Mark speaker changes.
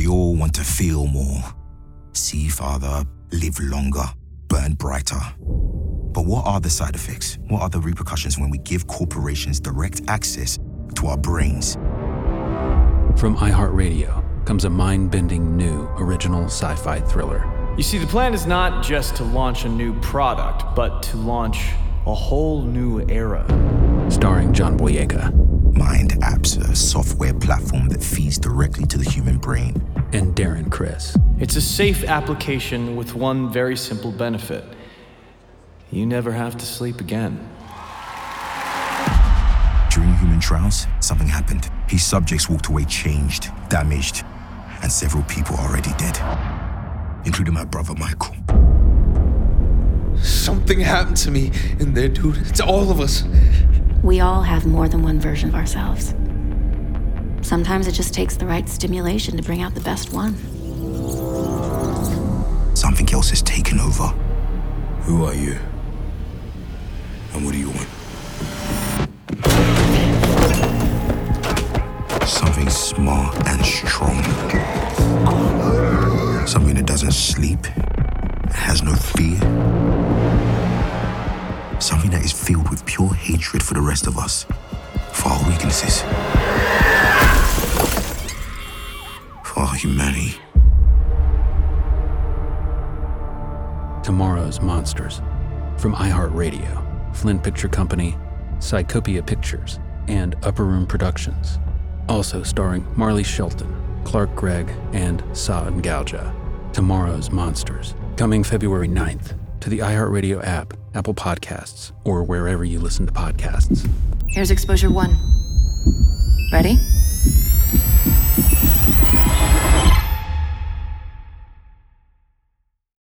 Speaker 1: We all want to feel more, see farther, live longer, burn brighter. But what are the side effects? What are the repercussions when we give corporations direct access to our brains?
Speaker 2: From iHeartRadio comes a mind bending new original sci fi thriller.
Speaker 3: You see, the plan is not just to launch a new product, but to launch a whole new era.
Speaker 2: Starring John Boyega.
Speaker 1: Mind Apps, a software platform that feeds directly to the human brain.
Speaker 2: And Darren Criss.
Speaker 3: It's a safe application with one very simple benefit you never have to sleep again.
Speaker 1: During human trials, something happened. His subjects walked away changed, damaged, and several people already dead, including my brother Michael.
Speaker 4: Something happened to me in there, dude. It's all of us.
Speaker 5: We all have more than one version of ourselves. Sometimes it just takes the right stimulation to bring out the best one.
Speaker 1: Something else has taken over.
Speaker 6: Who are you? And what do you want?
Speaker 1: Something smart and strong. Something that doesn't sleep, has no fear. Something that is filled with pure hatred for the rest of us, for our weaknesses, humanity.
Speaker 2: Tomorrow's Monsters from iHeartRadio. Flynn Picture Company, Psychopia Pictures, and Upper Room Productions. Also starring Marley Shelton, Clark Gregg, and Saad Galja. Tomorrow's Monsters, coming February 9th to the iHeartRadio app, Apple Podcasts, or wherever you listen to podcasts.
Speaker 5: Here's exposure one. Ready?